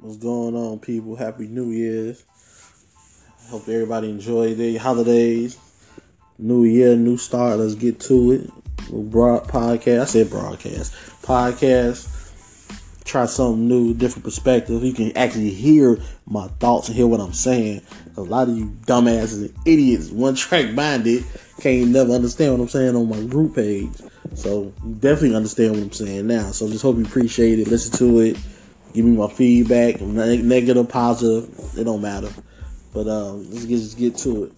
What's going on, people? Happy New Year's. Hope everybody enjoyed their holidays. New year, new start. Let's get to it. Broad podcast. I said broadcast. Podcast. Try something new, different perspective. You can actually hear my thoughts and hear what I'm saying. A lot of you dumbasses and idiots, one track minded, can't never understand what I'm saying on my group page. So you definitely understand what I'm saying now. So just hope you appreciate it. Listen to it. Give me my feedback. Negative, positive. It don't matter. But um, let's just get to it.